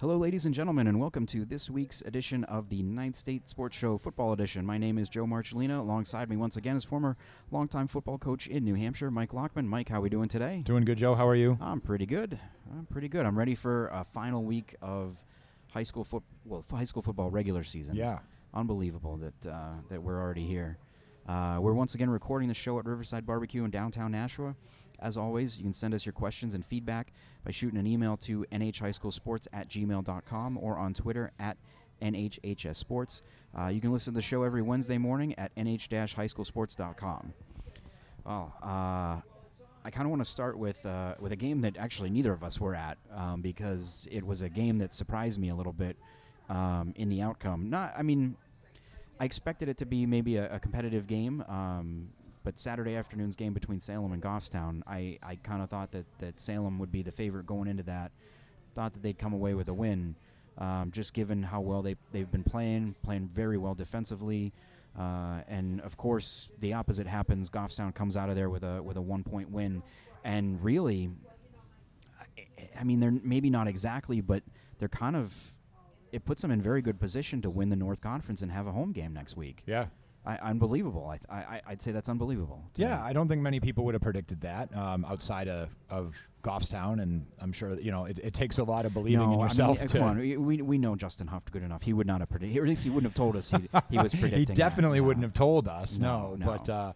Hello, ladies and gentlemen, and welcome to this week's edition of the Ninth State Sports Show Football Edition. My name is Joe Marcellina. Alongside me, once again, is former longtime football coach in New Hampshire, Mike Lockman. Mike, how are we doing today? Doing good, Joe. How are you? I'm pretty good. I'm pretty good. I'm ready for a final week of high school foot well, high school football regular season. Yeah. unbelievable that uh, that we're already here. Uh, we're once again recording the show at Riverside Barbecue in downtown Nashua. As always, you can send us your questions and feedback by shooting an email to nhhighschoolsports at gmail.com or on Twitter at nhhssports. Uh, you can listen to the show every Wednesday morning at nh-highschoolsports.com. Well, uh, I kind of want to start with uh, with a game that actually neither of us were at um, because it was a game that surprised me a little bit um, in the outcome. Not, I mean, I expected it to be maybe a, a competitive game, um, but Saturday afternoon's game between Salem and Goffstown, I, I kind of thought that, that Salem would be the favorite going into that. Thought that they'd come away with a win, um, just given how well they they've been playing, playing very well defensively. Uh, and of course, the opposite happens. Goffstown comes out of there with a with a one point win, and really, I- I mean, they're maybe not exactly, but they're kind of. It puts them in very good position to win the North Conference and have a home game next week. Yeah. I, unbelievable. I, I I'd say that's unbelievable. Yeah, me. I don't think many people would have predicted that um, outside of, of Goffstown, and I'm sure that, you know it, it takes a lot of believing no, in yourself I mean, to. come on. We, we we know Justin Huff good enough. He would not have predicted. Or at least he wouldn't have told us he, he was predicting. he definitely No. wouldn't have told us. No, No, but no. uh,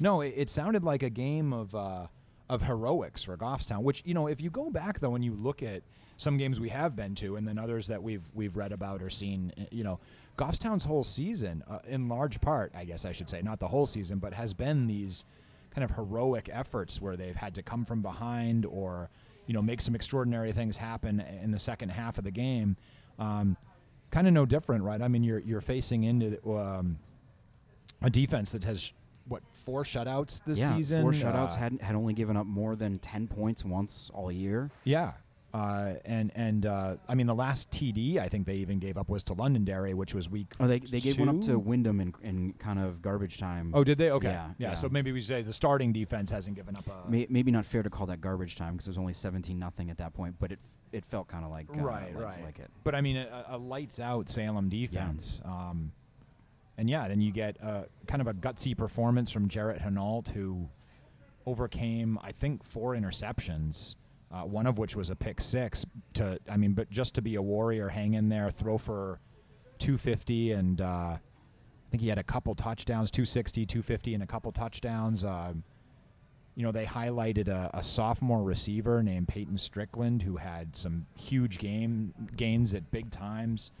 no, it, it sounded like a game of uh, of heroics for Goffstown. Which you know, if you go back though, and you look at some games we have been to, and then others that we've we've read about or seen, uh, you know, Goffstown's whole season, uh, in large part, I guess I should say, not the whole season, but has been these kind of heroic efforts where they've had to come from behind or you know make some extraordinary things happen in the second half of the game. Um, kind of no different, right? I mean, you're you're facing into um, a defense that has four shutouts this yeah, season. four shutouts. Uh, had had only given up more than ten points once all year. yeah, uh, and and uh, I mean the last TD I think they even gave up was to Londonderry, which was week. Oh, they they gave one up to two? Windham in, in kind of garbage time. Oh, did they? Okay, Yeah, yeah. So maybe we say the starting defense hasn't given up a. May, maybe not fair to call that garbage time because it was only seventeen nothing at that point, but it it felt kind of like uh, right, like, right. like it. But I mean, a, a lights out Salem defense. Um, and yeah, then you get uh, kind of a gutsy performance from Jarrett Hinault, who overcame, I think, four interceptions. Uh, one of which was a pick six. To I mean, but just to be a warrior, hang in there, throw for 250, and uh, I think he had a couple touchdowns, 260, 250, and a couple touchdowns. Um, you know, they highlighted a, a sophomore receiver named Peyton Strickland who had some huge game gains at big times.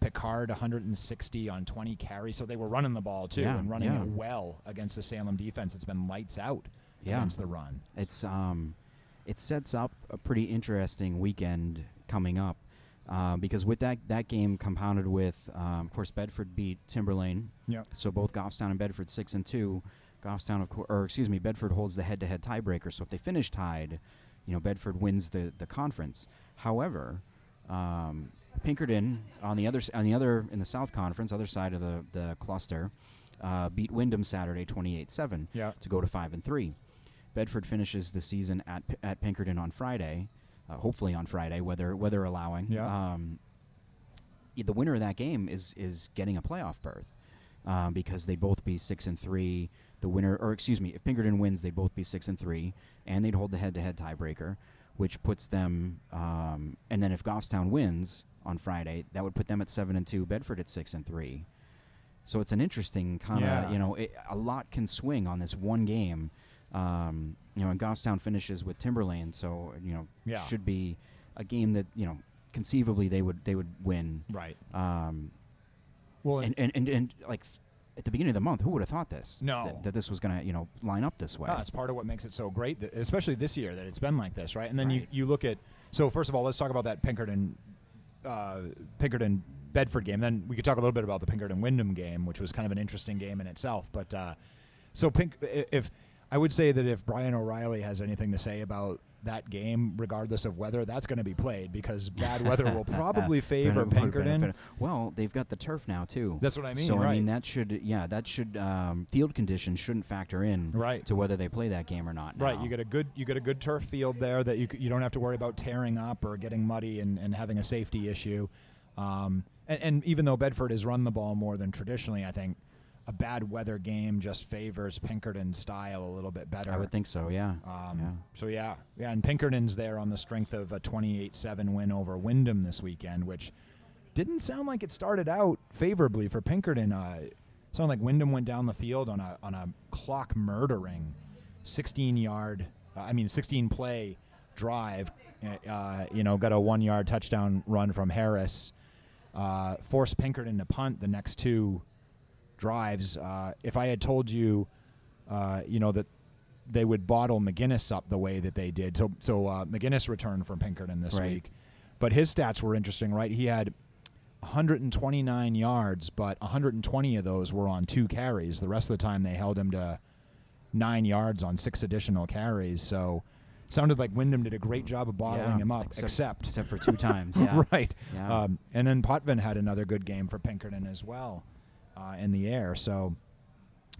Picard 160 on 20 carries, so they were running the ball too Yeah, and running yeah. it well against the Salem defense. It's been lights out Yeah. against the run. It's um, it sets up a pretty interesting weekend coming up, uh, because with that that game compounded with, um, of course, Bedford beat Timberlane, Yeah. so both Goffstown and Bedford six and two. Goffstown, of course, or excuse me, Bedford holds the head-to-head tiebreaker. So if they finish tied, you know, Bedford wins the the conference. However, um, Pinkerton on the other on the other in the South Conference, other side of the the cluster, uh, beat Windham Saturday 28-7 Yeah. to go to five and three. Bedford finishes the season at at Pinkerton on Friday, uh, hopefully on Friday, weather weather allowing. Yeah. Um, the winner of that game is is getting a playoff berth um, because they'd both be six and three. The winner, or excuse me, if Pinkerton wins, they'd both be six and three, and they'd hold the head-to-head tiebreaker, which puts them. Um, and then if Goffstown wins on Friday, that would put them at seven and two. Bedford at six and three. So it's an interesting kind of, Yeah. you know, it, a lot can swing on this one game. Um, you know, and Goffstown finishes with Timberlane, so you know, Yeah. should be a game that you know conceivably they would they would win. Right. Um, Well, and, and, and, and like at the beginning of the month, who would have thought this? No. that, that this was going to you know line up this way. Ah, it's part of what makes it so great, that, especially this year that it's been like this, right? And then Right. you, you look at so first of all, let's talk about that Pinkerton uh, Pinkerton Bedford game. Then we could talk a little bit about the Pinkerton Windham game, which was kind of an interesting game in itself. But uh, so Pink, if I would say that if Brian O'Reilly has anything to say about that game, regardless of weather, that's going to be played because bad weather will probably favor Pinkerton. Well, they've got the turf now too. That's what I mean, So I mean that should yeah that should um, field conditions shouldn't factor in Right. to whether they play that game or not. Right, you get a good you get a good turf field there that you you don't have to worry about tearing up or getting muddy and, and having a safety issue. Um, and, and even though Bedford has run the ball more than traditionally, I think a bad weather game just favors Pinkerton's style a little bit better. I would think so. Yeah. Um, yeah. So yeah, yeah, and Pinkerton's there on the strength of a 28-7 win over Windham this weekend, which didn't sound like it started out favorably for Pinkerton. Uh, sounded like Windham went down the field on a on a clock murdering 16 yard, uh, I mean 16 play drive. Uh, you know, got a one yard touchdown run from Harris. Uh, forced Pinkerton to punt the next two drives. Uh, if I had told you, uh, you know that they would bottle McGinnis up the way that they did, so so uh, McGinnis returned from Pinkerton this Right. week, but his stats were interesting, right? He had 129 yards, but 120 of those were on two carries. The rest of the time they held him to nine yards on six additional carries. So. Sounded like Windham did a great job of bottling Yeah, him up, except except for two times. Yeah. right. Yeah. Um, and then Potvin had another good game for Pinkerton as well uh, in the air. So,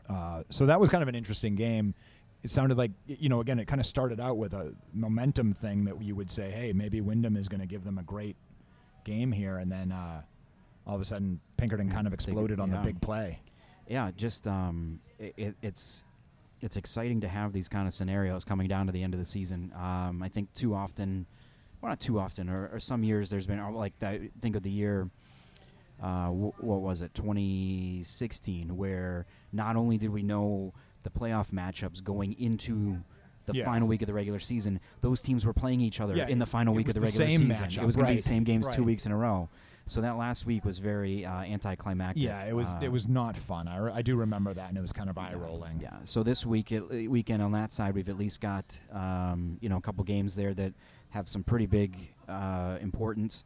uh, so that was kind of an interesting game. It sounded like you know again it kind of started out with a momentum thing that you would say, hey, maybe Windham is going to give them a great game here, and then uh, all of a sudden Pinkerton kind of exploded on the big play. yeah, just um, it, it, it's it's exciting to have these kind of scenarios coming down to the end of the season. Um, I think too often, well, not too often, or, or some years there's been like that. Think of the year. Uh, w- what was it, 2016, where not only did we know the playoff matchups going into the Yeah. final week of the regular season, those teams were playing each other Yeah, in the final week of the the regular season. matchup, it was going to be the same games two weeks in a row. So that last week was very uh, anticlimactic. Yeah, it was Uh, it was not fun. I, re- I do remember that, and it was kind of eye rolling. yeah. So this week, uh, weekend on that side, we've at least got um, you know a couple games there that have some pretty big uh, importance.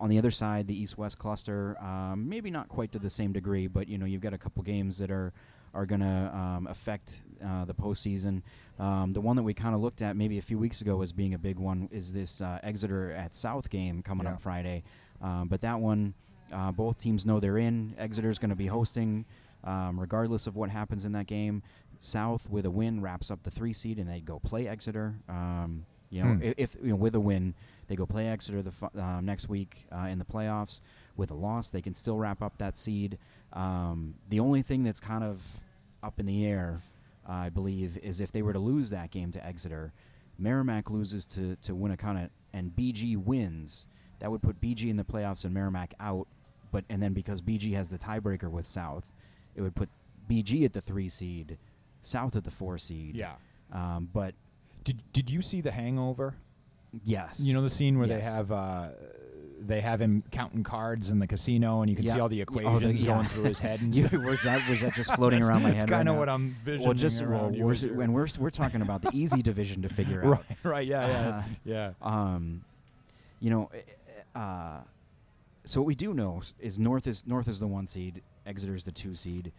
On the other side, the East-West cluster, um, maybe not quite to the same degree, but you know you've got a couple games that are are going to um, affect uh, the postseason. Um, the one that we kind of looked at maybe a few weeks ago as being a big one is this uh, Exeter at South game coming Yeah. up Friday. Um, but that one, uh, both teams know they're in. Exeter's going to be hosting, um, regardless of what happens in that game. South with a win wraps up the three seed, and they go play Exeter. Um, you know, i- if you know with a win, they go play Exeter the fu- uh, next week uh, in the playoffs. With a loss, they can still wrap up that seed. Um, the only thing that's kind of up in the air, uh, I believe, is if they were to lose that game to Exeter, Merrimack loses to to Winnacunnet, and BG wins. That would put BG in the playoffs and Merrimack out. But and then because BG has the tiebreaker with South, it would put BG at the three seed, South at the four seed. Yeah. Um, but Did Did you see the Hangover? yes, You know the scene where they have uh, they have him counting cards in the casino, and you can Yeah. see all the Y- oh, equations the- yeah. going through his head. And stuff. was that was that just floating around my head? That's right kind of what I'm visioning. Well, just well, we're, when we're we're talking about the easy division to figure out. right, right, yeah, yeah, Uh, yeah. Um, you know, uh, so what we do know is North is North is the one seed, Exeter's the two seed.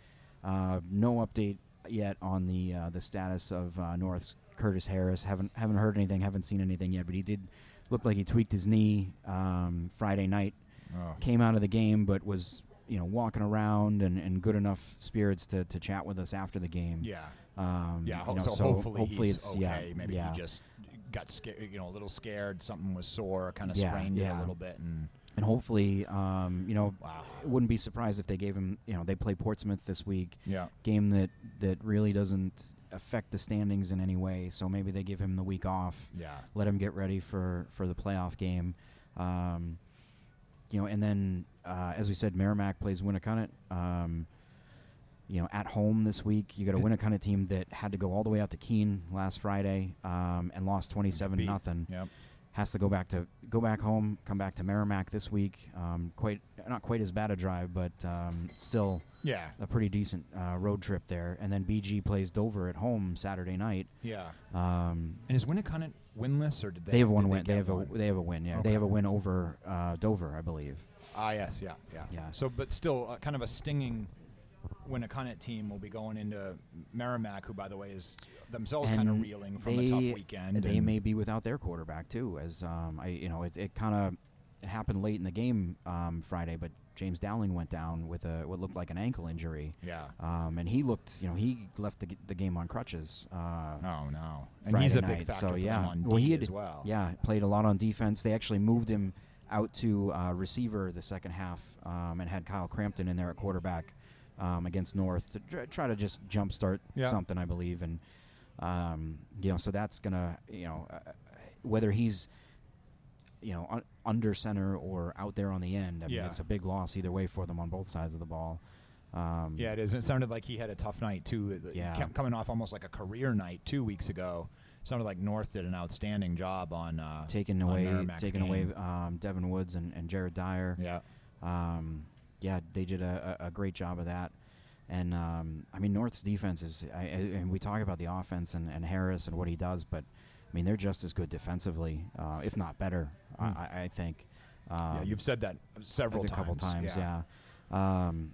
Uh, no update yet on the uh, the status of uh, North's Curtis Harris. Haven't haven't heard anything. Haven't seen anything yet. But he did look like he tweaked his knee um, Friday night. Oh. Came out of the game, but was you know walking around and, and good enough spirits to, to chat with us after the game. Yeah, Um, yeah. you know, so, hopefully, he's it's okay. yeah, Maybe yeah. he just got scared, you know, a little scared. Something was sore, kind of Yeah, sprained it a little bit, and and hopefully, um, you know, wow. wouldn't be surprised if they gave him. You know, they play Portsmouth this week, Yeah, game that that really doesn't affect the standings in any way. So maybe they give him the week off, yeah, let him get ready for for the playoff game. Um, you know, and then uh, as we said, Merrimack plays Winnacunnet. Um, you know, at home this week, you got a Winnacunnet team that had to go all the way out to Keene last Friday um, and lost twenty-seven Beat. nothing. Yep. Has to go back to go back home, come back to Merrimack this week. Um, quite not quite as bad a drive, but um, still yeah, a pretty decent uh, road trip there. And then BG plays Dover at home Saturday night. yeah. Um, And is Winnacunnet winless, or did they? they, have one win. They, get have a one? they have a win. Yeah, Okay. they have a win over uh, Dover, I believe. Ah, yes, yeah, yeah, Yeah. So, but still, uh, kind of a stinging Winnacunnet team will be going into Merrimack, who, by the way, is themselves kind of reeling from they, a tough weekend. They may be without their quarterback too, as um, I, you know, it, it kind of it happened late in the game um, Friday, but James Dowling went down with a what looked like an ankle injury. Yeah. Um, and he looked, you know, he left the, g- the game on crutches. Uh, Oh no. And Friday he's a night. big factor so, for yeah. them on well, he had, as well. Yeah, played a lot on defense. They actually moved him out to uh, receiver the second half um, and had Kyle Crampton in there at quarterback um, against North to tr- try to just jumpstart Yeah. something, I believe. And um, you know, so that's gonna, you know, uh, whether he's you know un- under center or out there on the end. I mean, it's a big loss either way for them on both sides of the ball. Um, Yeah, it is. It sounded like he had a tough night too. Yeah. coming off almost like a career night two weeks ago. Sounded like North did an outstanding job on uh, taking on away Merrimack's taking away um, Devin Woods and, and Jared Dyer. Yeah, Um, yeah, they did a, a a great job of that. And um, I mean, North's defense is, I, I, and we talk about the offense and, and Harris and what he does, but I mean, they're just as good defensively, uh, if not better. Hmm. I, I- think. Um, yeah. You've said that several a times. couple times, Yeah. yeah. Um,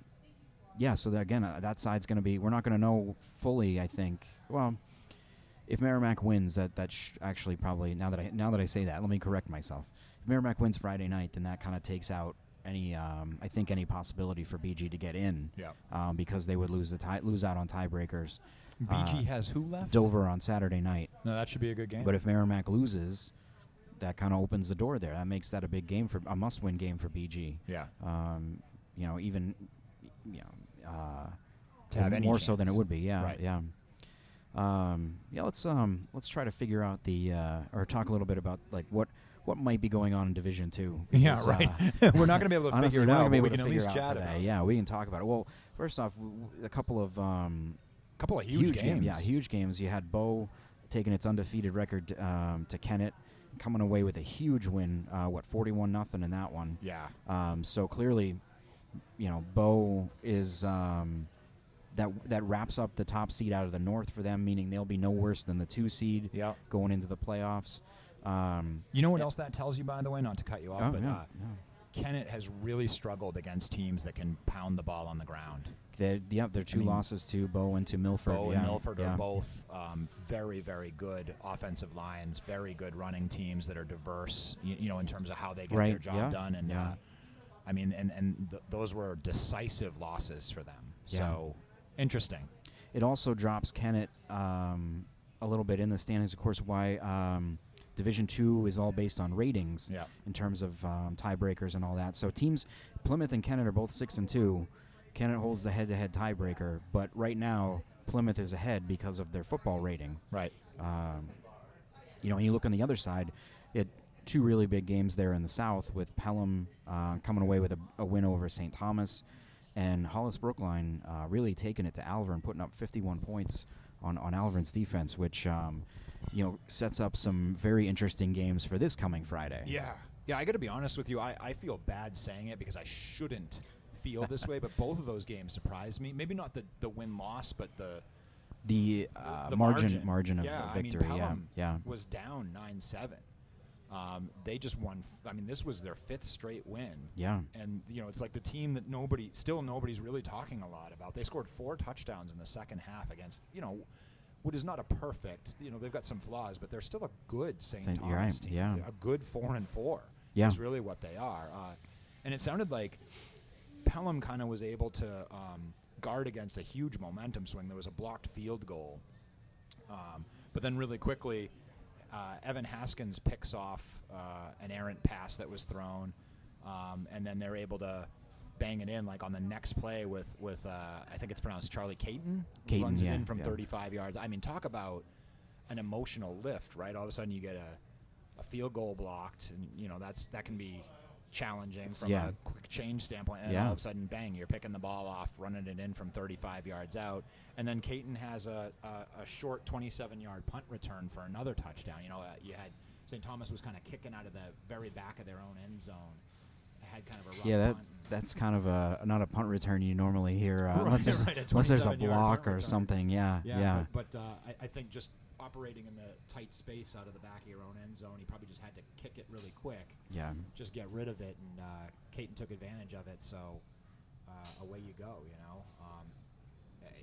yeah, so that, again, uh, that side's going to be. We're not going to know fully. I think. Well, if Merrimack wins, that that sh- actually probably now that I now that I say that, let me correct myself. If Merrimack wins Friday night, then that kind of takes out any. Um, I think any possibility for BG to get in. Yeah. Um, because they would lose the tie, lose out on tiebreakers. BG Uh, has who left? Dover on Saturday night. No, that should be a good game. But if Merrimack loses, that kind of opens the door there. That makes that a big game for a must-win game for BG yeah, um, you know, even you know, uh, To have more so than it would be. Yeah, Right. yeah. Um, yeah, let's um, let's try to figure out the uh, or talk a little bit about like what what might be going on in Division Two. yeah, right. uh, we're not going to be able to honestly, figure it out. but we can at figure least out chat today. about. Yeah, we can talk about it. Well, first off, w- a couple of um, couple of huge, games. Yeah, huge games. You had Bow taking its undefeated record um, to Kennett, coming away with a huge win. Uh, what forty-one nothing in that one. Yeah, Um, so clearly, you know, Bow is um, that that wraps up the top seed out of the North for them, meaning they'll be no worse than the two seed yeah. going into the playoffs. Um, You know what else that tells you, by the way? Not to cut you off, oh, but yeah, uh, yeah. Kennett has really struggled against teams that can pound the ball on the ground. They're, yep, they're two mean, losses to Bow and to Milford. Bow yeah, and Milford yeah. are both um, very, very good offensive lines, very good running teams that are diverse, you, you know, in terms of how they get their job yeah, done. And yeah. uh, I mean, and and th- those were decisive losses for them. Yeah. So interesting. It also drops Kennett um, a little bit in the standings. Of course, why um, Division Two is all based on ratings Yeah. in terms of um, tiebreakers and all that. So teams Plymouth and Kennett are both six and two. Kennett holds the head-to-head tiebreaker, but right now Plymouth is ahead because of their football rating. Right. Um, you know, when you look on the other side, it two really big games there in the South with Pelham uh, coming away with a, a win over St. Thomas, and Hollis Brookline uh, really taking it to Alvirne, putting up 51 points on on Alvirne's defense, which um, you know sets up some very interesting games for this coming Friday. Yeah. Yeah, I got to be honest with you. I, I feel bad saying it because I shouldn't feel this way, but both of those games surprised me. Maybe not the, the win loss, but the, The, uh, the margin margin of yeah, uh, I mean, victory. yeah, yeah. was down 9 7. Um, they just won. f- I mean, this was their fifth straight win. Yeah. And, you know, it's like the team that nobody, still nobody's really talking a lot about. They scored four touchdowns in the second half against, you know, what is not a perfect, you know, they've got some flaws, but they're still a good St. Saint- Thomas right, team. yeah. A good four and four Yeah. is really what they are. Uh, and it sounded like Pelham kind of was able to um, guard against a huge momentum swing. There was a blocked field goal. Um, but then really quickly, uh, Evan Haskins picks off uh, an errant pass that was thrown, um, and then they're able to bang it in like on the next play with with uh, I think it's pronounced Charlie Caton, Caton, runs it in from yeah. 35 yards. I mean, talk about an emotional lift, right? All of a sudden, you get a, a field goal blocked, and you know that's that can be challenging from yeah. a quick change standpoint. And Yeah. all of a sudden, bang, you're picking the ball off, running it in from 35 yards out, and then Caton has a, a, a short 27-yard punt return for another touchdown. You know, uh, you had St. Thomas was kind of kicking out of the very back of their own end zone. Had kind of a rough Yeah, that that's kind of a not a punt return you normally hear uh, Right, unless there's right, a unless there's a block or something. Yeah, yeah, But, but uh, I, I think just operating in the tight space out of the back of your own end zone, he probably just had to kick it really quick, yeah. just get rid of it, and uh, Caton took advantage of it. So uh, away you go, you know. Um,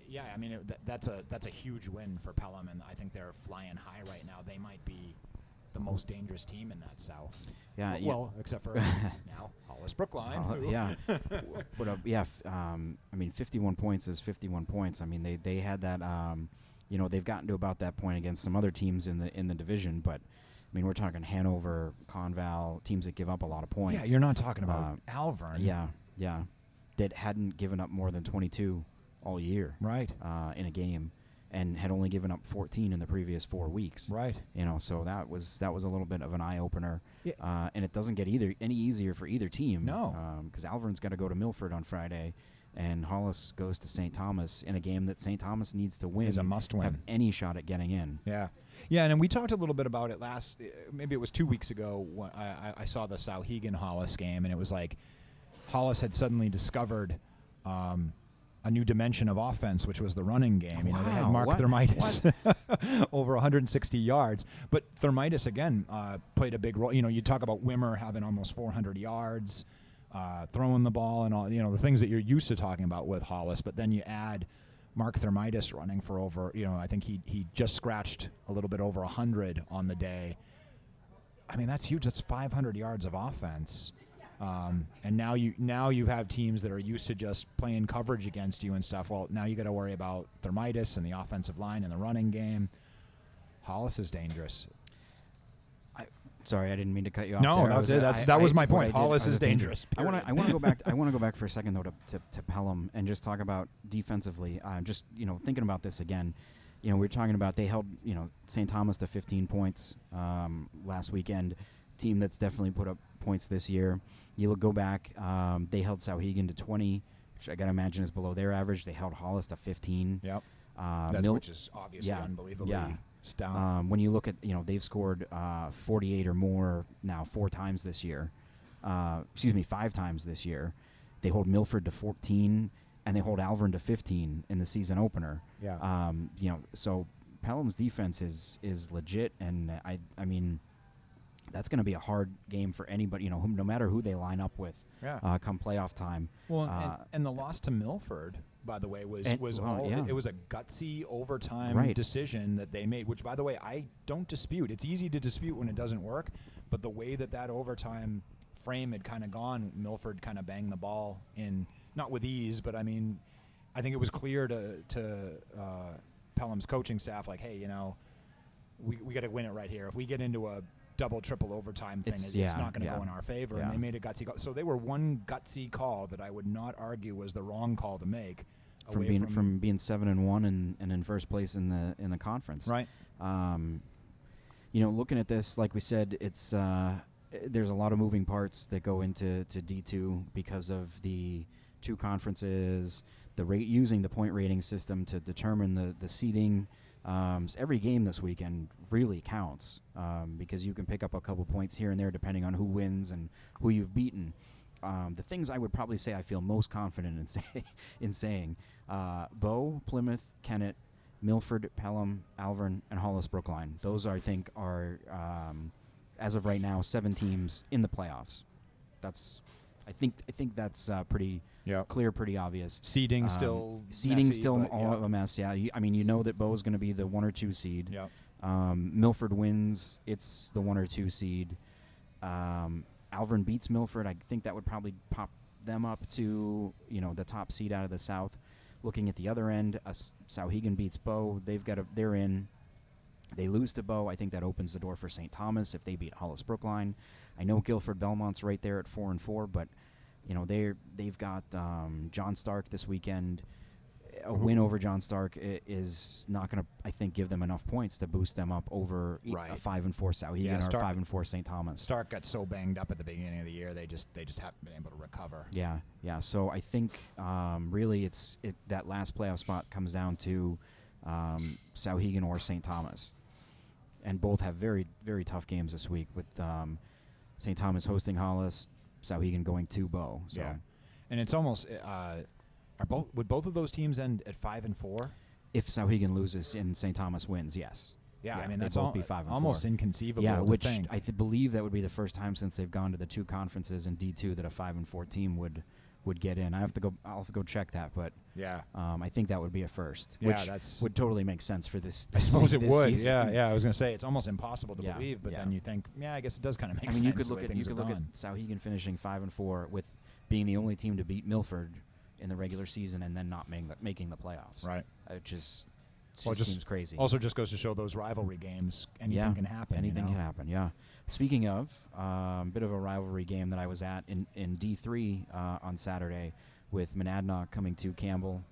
Yeah, I mean it, th- that's a that's a huge win for Pelham, and I think they're flying high right now. They might be the most dangerous team in that South. Yeah, well, well, except for now Hollis Brookline. Uh, yeah, but uh, yeah, f- um, I mean, 51 points is 51 points. I mean, they they had that. Um, you know, they've gotten to about that point against some other teams in the in the division, but I mean, we're talking Hanover, Conval, teams that give up a lot of points. yeah, you're not talking about Uh, Alvirne. Yeah, yeah, that hadn't given up more than 22 all year Right. uh, in a game, and had only given up 14 in the previous four weeks. Right. You know, so that was that was a little bit of an eye opener. Yeah. Uh, and it doesn't get either any easier for either team. No. because Alvirne's got to go to Milford on Friday, and Hollis goes to St. Thomas in a game that St. Thomas needs to win. Is a must win. Have any shot at getting in. Yeah, yeah, and we talked a little bit about it last. uh, Maybe it was two weeks ago. When I, I- I saw the Souhegan Hollis game, and it was like Hollis had suddenly discovered um, a new dimension of offense, which was the running game. You know, they had Mark what- Thermitis over 160 yards, but Thermitis again uh, played a big role. You know, you talk about Wimmer having almost 400 yards. Uh, throwing the ball and all you know the things that you're used to talking about with Hollis, but then you add Mark Thermitis running for over, you know, I think he he just scratched a little bit over 100 on the day. I mean, that's huge. That's 500 yards of offense. Um, and now you now you have teams that are used to just playing coverage against you and stuff. Well, now you got to worry about Thermitis and the offensive line and the running game. Hollis is dangerous. I, sorry, I didn't mean to cut you off. No, there. That's was, it. uh, That's- I- that was I- my point. Did- Hollis is thinking- dangerous, I want to. period. I want to go back. I want to go back for a second though to, to, to Pelham and just talk about defensively. Uh, just you know, thinking about this again. You know, we are talking about they held you know St. Thomas to 15 points um, last weekend. Team that's definitely put up points this year. You look go back. Um, they held Souhegan to 20, which I gotta imagine is below their average. They held Hollis to 15. Yep. Uh, Mil- which is obviously yeah, unbelievably yeah. stout. um, when you look at you know they've scored uh, 48 or more now four times this year. Uh, excuse me, five times this year. They hold Milford to 14 and they hold Alvirne to 15 in the season opener. Yeah. Um, you know, so Pelham's defense is is legit, and I I mean that's going to be a hard game for anybody. You know, whom, no matter who they line up with, Yeah. uh, come playoff time. Well, Uh, and, and the loss to Milford, by the way, was And- was well, all yeah. it was a gutsy overtime Right. decision that they made. Which, by the way, I don't dispute. It's easy to dispute when it doesn't work, but the way that that overtime frame had kind of gone, Milford kind of banged the ball in not with ease, but I mean, I think it was clear to to uh, Pelham's coaching staff, like, hey, you know, we we got to win it right here. If we get into a double triple overtime thing, It's- it's, it's not going to yeah. go in our favor. Yeah. And they made a gutsy call. So they were one gutsy call that I would not argue was the wrong call to make. From being from, being seven and one and, and in first place in the in the conference, right. Um, you know, looking at this, like we said, it's uh, there's a lot of moving parts that go into to D two because of the two conferences, the rate using the point rating system to determine the the seeding. Um, s- every game this weekend really counts um, because you can pick up a couple points here and there depending on who wins and who you've beaten. Um, the things I would probably say I feel most confident in, say, in saying uh, Bow, Plymouth, Kennett, Milford, Pelham, Alvirne, and Hollis Brookline. Those I think are, um, as of right now, seven teams in the playoffs. That's, I think, I think that's uh, pretty Yeah. clear, pretty obvious. Seeding Um, still seeding messy, still all yeah. of a mess. Yeah, you, I mean, you know that Bow is going to be the one or two seed. Yeah. Um, Milford wins. It's the one or two seed. Um, Alvirne beats Milford. I think that would probably pop them up to you know the top seed out of the South. Looking at the other end, uh, Souhegan beats Bow. They've got a, they're in. They lose to Bow. I think that opens the door for St. Thomas if they beat Hollis Brookline. I know Gilford Belmont's right there at four and four, but you know they they've got um, John Stark this weekend. A win over John Stark is not going to, I think, give them enough points to boost them up over e- a Right. five and four Souhegan Yeah, or Stark- five and four St. Thomas. Stark got so banged up at the beginning of the year, they just they just haven't been able to recover. Yeah, yeah. So I think um, really it's it, that last playoff spot comes down to um, Souhegan or St. Thomas, and both have very very tough games this week with um, St. Thomas hosting Hollis, Souhegan going to Bow. So Yeah. And it's almost uh, are both would both of those teams end at five and four? if Souhegan loses and St. Thomas wins, yes. Yeah, I mean that's both be five and almost four. inconceivable. Yeah, which think. I th- believe that would be the first time since they've gone to the two conferences in D two that a five and four team would would get in. I have to go. I'll have to go check that, but Yeah. um, I think that would be a first, Yeah, which that's- would totally make sense for this. I suppose se- it this would. season. Yeah, yeah. I was gonna say it's almost impossible to Yeah, believe, but yeah. then you think, yeah, I guess it does kind of make sense. I sense. mean, you could look at you could look at. Souhegan finishing five and four with being the only team to beat Milford in the regular season and then not making the, making the playoffs. right. Which it Well, just seems crazy. Also, just goes to show those rivalry games. Anything yeah, can happen. you Anything know? can happen. Yeah. Speaking of, um, bit of a rivalry game that I was at in in D three uh, on Saturday with Monadnock coming to Campbell.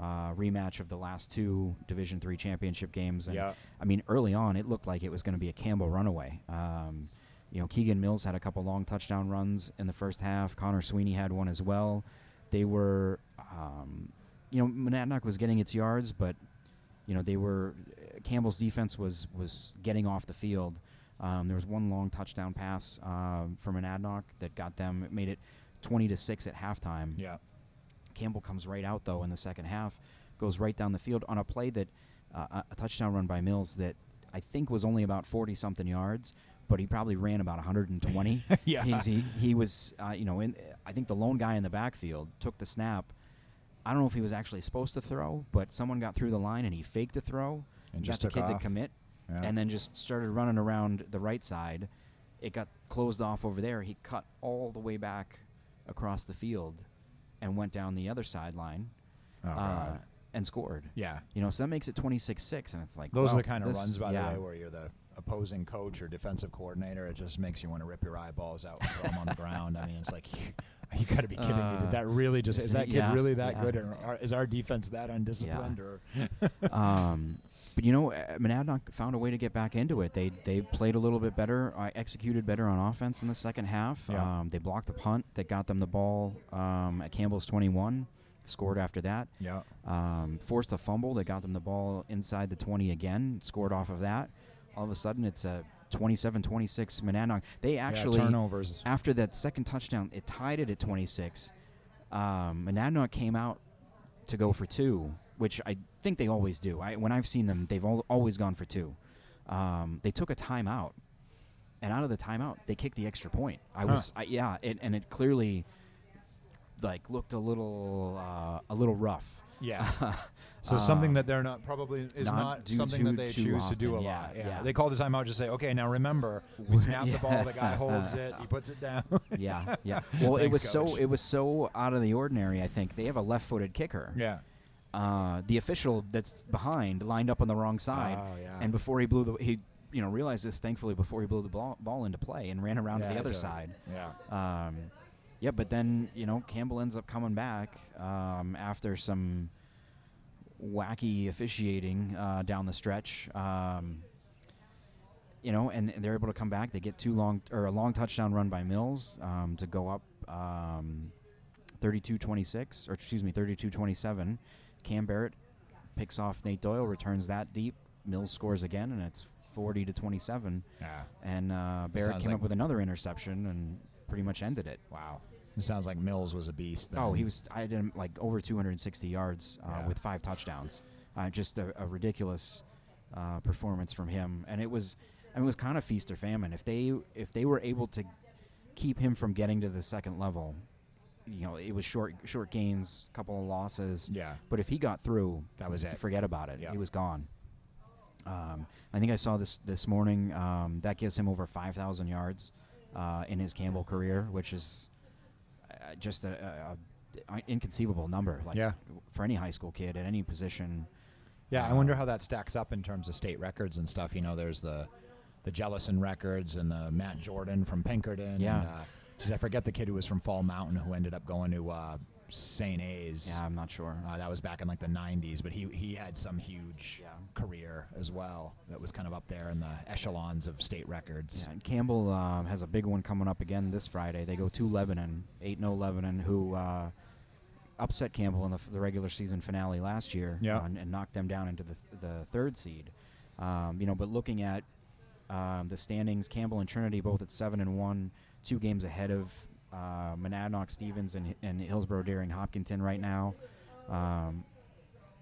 Uh, rematch of the last two Division three championship games. And Yeah. I mean, early on, it looked like it was going to be a Campbell runaway. Um, you know, Keegan Mills had a couple long touchdown runs in the first half. Connor Sweeney had one as well. They were, um, you know, Monadnock was getting its yards, but you know they were Campbell's defense was was getting off the field. Um, there was one long touchdown pass um, from Monadnock that got them. It made it 20 to six at halftime. Yeah. Campbell comes right out though in the second half, goes right down the field on a play that uh, a- a touchdown run by Mills that I think was only about 40 something yards, but he probably ran about 120. Yeah. He's, he he was uh, you know in I think the lone guy in the backfield took the snap. I don't know if he was actually supposed to throw, but someone got through the line and he faked a throw And got just the kid to commit, Yeah. and then just started running around the right side. It got closed off over there. He cut all the way back across the field and went down the other sideline Oh, uh, and scored. Yeah. You know, so that makes it 26-6, and it's like Those wow, are the kind of runs, by yeah. the way, where you're the opposing coach or defensive coordinator. It just makes you want to rip your eyeballs out and throw them on the ground. I mean, it's like, you got to be kidding me. Uh, Did that really just, is that kid yeah, really that yeah. good? Or are, is our defense that undisciplined? Or um, but you know, uh, Monadnock found a way to get back into it. They they played a little bit better, uh, executed better on offense in the second half. Yeah. Um, they blocked a punt that got them the ball um, at Campbell's 21. Scored after that. Yeah. Um, forced a fumble that got them the ball inside the 20 again. Scored off of that. All of a sudden, it's a 27-26 Monadnock. They actually turnovers. after that second touchdown, it tied it at 26. Um, Monadnock came out to go for two, which I think they always do. I, when I've seen them, they've al- always gone for two. Um, they took a timeout, and out of the timeout, they kicked the extra point. I Huh. was, I, yeah, it, and it clearly like looked a little, uh, a little rough. Yeah. So something Uh, that they're not probably is not not, something that they choose to do a yeah, lot. Yeah. yeah. They call the timeout, just to say, okay, now remember, we snap the ball, the guy holds it, he puts it down. yeah, yeah. Well, it Thanks, was so it was so out of the ordinary. I think they have a left-footed kicker. yeah. uh, the official that's behind lined up on the wrong side, Oh, yeah. and before he blew the he you know realized this thankfully before he blew the ball, ball into play and ran around Yeah, to the other side. Yeah. Um, yeah, but then you know Campbell ends up coming back um, after some wacky officiating uh, down the stretch. Um, you know, and, and they're able to come back. They get two long or a long touchdown run by Mills um, to go up um, 32-26, or excuse me, 32-27. Cam Barrett picks off Nate Doyle, returns that deep. Mills scores again, and it's 40 to 27. Yeah. And uh, Barrett came like- up with another interception and pretty much ended it. Wow. It sounds like Mills was a beast. Oh, he was. I did him like over 260 yards uh, Yeah. with five touchdowns. Uh, just a, a ridiculous uh, performance from him, and it was. I mean, it was kind of feast or famine. If they if they were able to keep him from getting to the second level, you know, it was short short gains, couple of losses. Yeah. But if he got through, That was it. Forget about it. Yeah. He was gone. Um, I think I saw this this morning. Um, that gives him over 5,000 yards uh, in his Campbell career, which is uh, just a, a, a inconceivable number. Like Yeah. for any high school kid at any position. Yeah, I Um, wonder how that stacks up in terms of state records and stuff. You know, there's the the Jellison records and the Matt Jordan from Pinkerton. Yeah. And, uh, geez, I forget the kid who was from Fall Mountain who ended up going to uh, St. A's. Yeah, I'm not sure. Uh, that was back in like the 90s, but he, he had some huge Yeah. career as well that was kind of up there in the echelons of state records. Yeah, and Campbell um, has a big one coming up again this Friday. They go to Lebanon, 8 0 Lebanon, who uh, upset Campbell in the, f- the regular season finale last year Yeah. uh, and, and knocked them down into the, th- the third seed. Um, you know, but looking at um, the standings, Campbell and Trinity both at 7 and 1, two games ahead of uh, Monadnock, Stevens, and, and Hillsborough Deering Hopkinton right now. Um,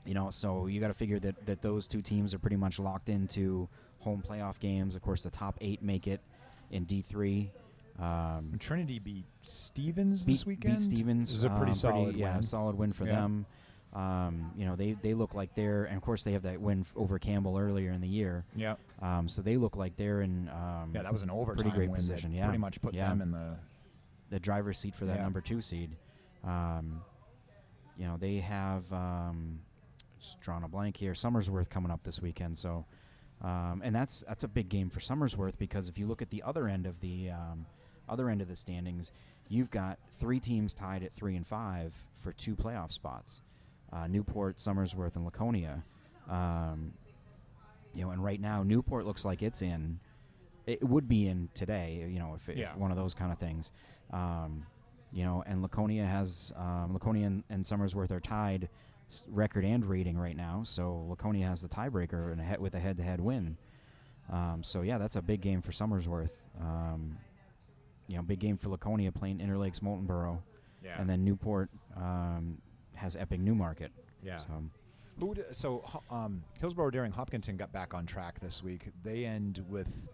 you know, so you got to figure that, that those two teams are pretty much locked into home playoff games. Of course, the top eight make it in D3. Um, Trinity beat Stevens beat, this weekend. beat Stevens. This is a pretty um, solid yeah, win. solid win for Yeah. them. Um, you know, they they look like they're, and of course they have that win f- over Campbell earlier in the year. Yeah, Um, so they look like they're in. Um, yeah, that was an overtime great win that position, yeah. pretty much put Yeah. them in the. The driver's seat for that Yeah. number two seed. Um, you know, they have um, just drawn a blank here. Somersworth coming up this weekend, so um, and that's that's a big game for Somersworth because if you look at the other end of the um, other end of the standings, you've got three teams tied at three and five for two playoff spots: uh, Newport, Somersworth, and Laconia. Um, you know, and right now Newport looks like it's in. It would be in today, you know, if, if Yeah. one of those kind of things. Um, you know, and Laconia has um, Laconia and, and Somersworth are tied s- record and rating right now. So Laconia has the tiebreaker and a he- with a head-to-head win. Um, so yeah, that's a big game for Somersworth. Um, you know, big game for Laconia playing Interlakes Moultonborough, Yeah, and then Newport um, has Epping Newmarket. yeah. So, Who d- so um, Hillsborough Deering Hopkinton got back on track this week. They end with,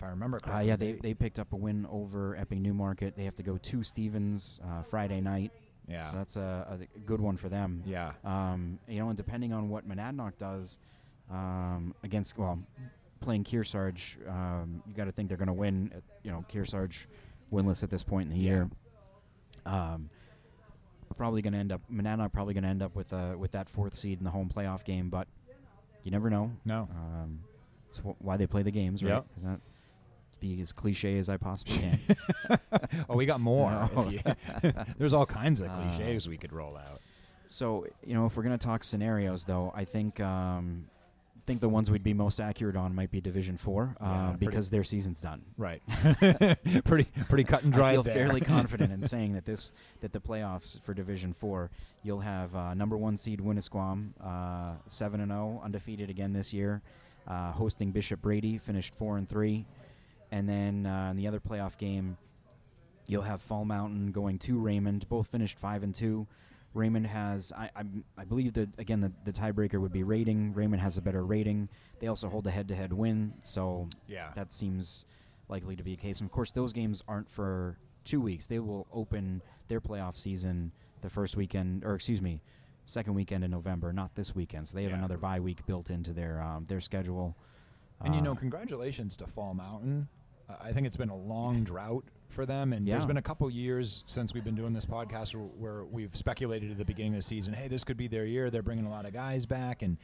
if I remember uh, correctly, yeah, they, they picked up a win over Epping Newmarket. They have to go to Stevens uh, Friday night. yeah So that's a, a good one for them. yeah Um, you know, and depending on what Monadnock does um, against, well, playing Kearsarge, um, you got to think they're going to win. uh, You know, Kearsarge winless at this point in the Yeah. year. Um, probably going to end up Monadnock probably going to end up with uh, with that fourth seed in the home playoff game, but you never know. no Um, it's wh- why they play the games, right? Yep. Be as cliche as I possibly can. oh we got more No. you- there's all kinds of Uh, cliches we could roll out So you know, if we're gonna talk scenarios, though, I think um, think the ones we'd be most accurate on might be Division Four uh, Yeah, because their season's done. right pretty pretty cut and dry I feel there. fairly confident in saying that this that the playoffs for Division Four, you'll have uh, number one seed Winnisquam, uh, seven and zero, undefeated again this year, uh, hosting Bishop Brady, finished four and three, and then uh, in the other playoff game, you'll have Fall Mountain going to Raymond, both finished five and two. Raymond has, I, I, I believe that again the, the tiebreaker would be rating. Raymond has a better rating. They also hold a head-to-head win, so yeah that seems likely to be a case. And of course, those games aren't for two weeks. They will open their playoff season the first weekend, or excuse me, second weekend in November, not this weekend. So they have Yeah. another bye week built into their um, their schedule. And you know, Uh, congratulations to Fall Mountain. I think it's been a long drought for them, and there's been a couple years since we've been doing this podcast where, where we've speculated at the beginning of the season, hey, this could be their year. They're bringing a lot of guys back, and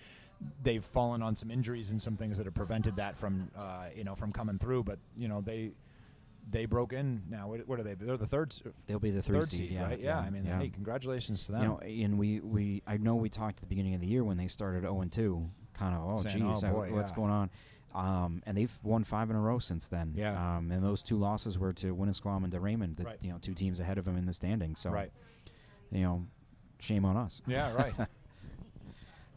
they've fallen on some injuries and some things that have prevented that from, uh, you know, from coming through. But you know, they they broke in now. What, what are they? They're the third, they'll be the third, third seed, yeah, right? Yeah. I mean, yeah. hey, congratulations to them. you know, and we, we I know we talked at the beginning of the year when they started 0 and 2, kind of oh Saying, geez, "Oh, boy, what's yeah." going on? Um, and they've won five in a row since then. Yeah. Um, and those two losses were to Winnisquam and to Raymond, the, Right. you know, two teams ahead of them in the standings. So, right? you know, shame on us. Yeah, right.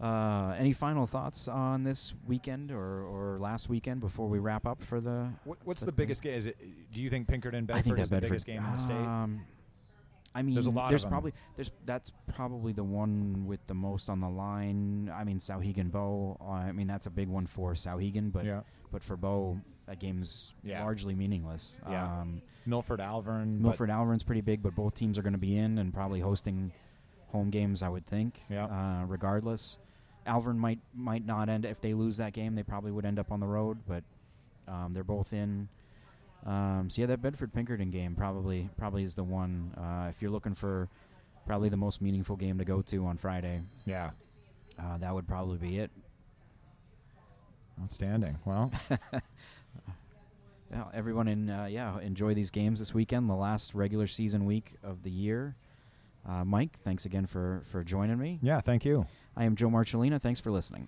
Uh, any final thoughts on this weekend or, or last weekend before we wrap up for the? what, what's the the biggest game? Is it? Do you think Pinkerton Bedford is the Bedford biggest game in the state? I mean, There's a lot there's probably there's that's probably the one with the most on the line. I mean, Souhegan Bow. uh, I mean, that's a big one for Souhegan, but yeah. but for Bow, that game's Yeah. largely meaningless. Yeah. Um, Milford Alvirne. Milford Alvirne's pretty big, but both teams are going to be in and probably hosting home games. I would think. Yeah. Uh, regardless, Alvirne might might not end if they lose that game. They probably would end up on the road, but um, they're both in. Um, so yeah, that Bedford Pinkerton game probably probably is the one. Uh, if you're looking for probably the most meaningful game to go to on Friday, yeah. uh, that would probably be it. Outstanding. Well, Yeah, everyone in uh, yeah enjoy these games this weekend, the last regular season week of the year. Uh, Mike, thanks again for for joining me. yeah. Thank you. I am Joe Marcellina. Thanks for listening.